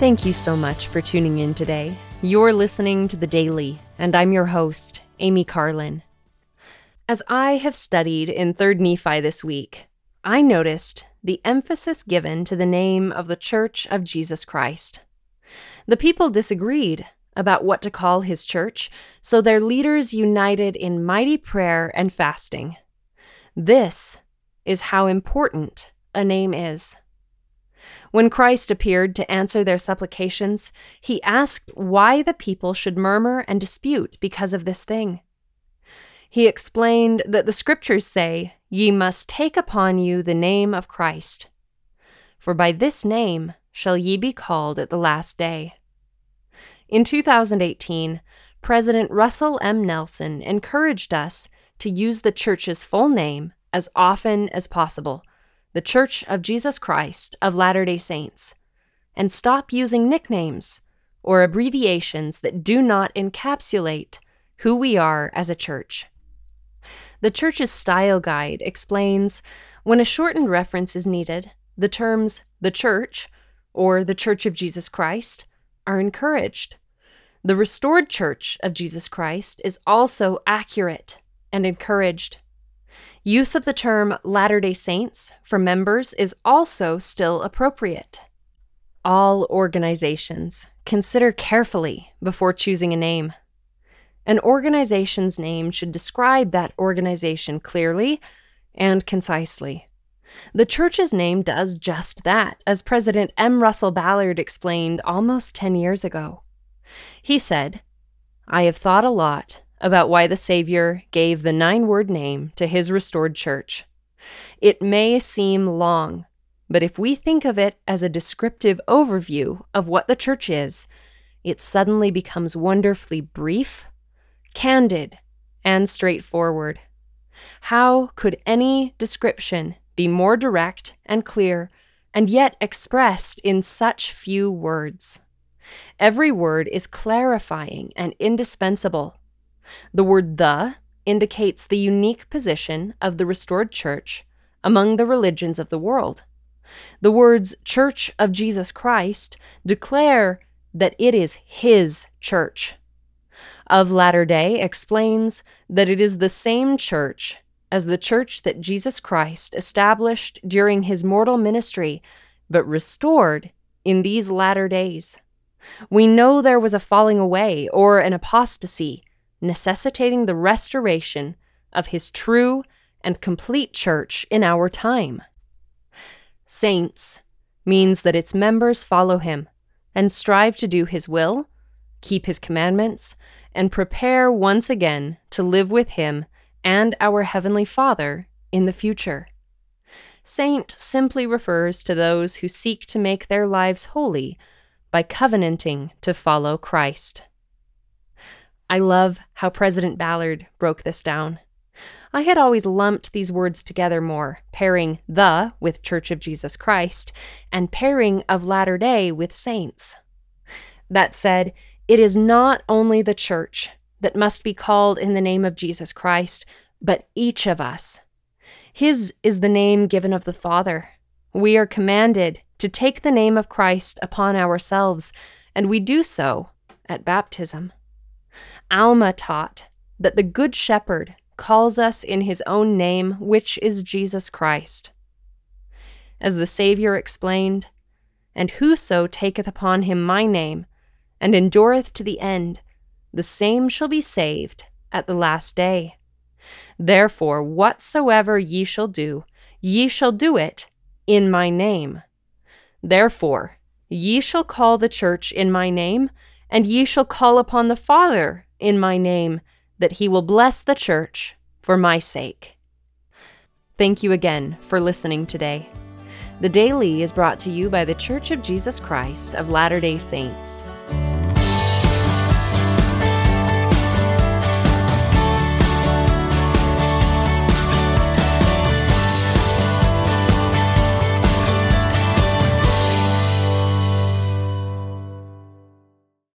Thank you so much for tuning in today. You're listening to The Daily, and I'm your host, Amy Carlin. As I have studied in 3rd Nephi this week, I noticed the emphasis given to the name of the Church of Jesus Christ. The people disagreed about what to call his church, so their leaders united in mighty prayer and fasting. This is how important a name is. When Christ appeared to answer their supplications, he asked why the people should murmur and dispute because of this thing. He explained that the scriptures say, Ye must take upon you the name of Christ. For by this name shall ye be called at the last day. In 2018, President Russell M. Nelson encouraged us to use the church's full name as often as possible the Church of Jesus Christ of Latter day Saints, and stop using nicknames or abbreviations that do not encapsulate who we are as a church. The Church's Style Guide explains when a shortened reference is needed, the terms the Church or the Church of Jesus Christ are encouraged. The restored Church of Jesus Christ is also accurate and encouraged. Use of the term Latter day Saints for members is also still appropriate. All organizations consider carefully before choosing a name. An organization's name should describe that organization clearly and concisely. The church's name does just that, as President M. Russell Ballard explained almost 10 years ago. He said, I have thought a lot about why the Savior gave the nine word name to his restored church. It may seem long, but if we think of it as a descriptive overview of what the church is, it suddenly becomes wonderfully brief, candid, and straightforward. How could any description be more direct and clear, and yet expressed in such few words? Every word is clarifying and indispensable the word the indicates the unique position of the restored church among the religions of the world. The words Church of Jesus Christ declare that it is His church. Of Latter day explains that it is the same church as the church that Jesus Christ established during his mortal ministry, but restored in these latter days. We know there was a falling away or an apostasy necessitating the restoration of his true and complete church in our time. Saints means that its members follow him and strive to do his will, keep his commandments, and prepare once again to live with him and our Heavenly Father in the future. Saint simply refers to those who seek to make their lives holy by covenanting to follow Christ. I love how President Ballard broke this down. I had always lumped these words together more, pairing the with Church of Jesus Christ and pairing of Latter day with saints. That said, it is not only the church that must be called in the name of Jesus Christ, but each of us. His is the name given of the Father. We are commanded to take the name of Christ upon ourselves, and we do so at baptism. Alma taught that the Good Shepherd calls us in his own name, which is Jesus Christ. As the Saviour explained, And whoso taketh upon him my name, and endureth to the end, the same shall be saved at the last day. Therefore, whatsoever ye shall do, ye shall do it in my name. Therefore, ye shall call the church in my name, and ye shall call upon the Father in my name, that he will bless the church for my sake. Thank you again for listening today. The Daily is brought to you by The Church of Jesus Christ of Latter day Saints.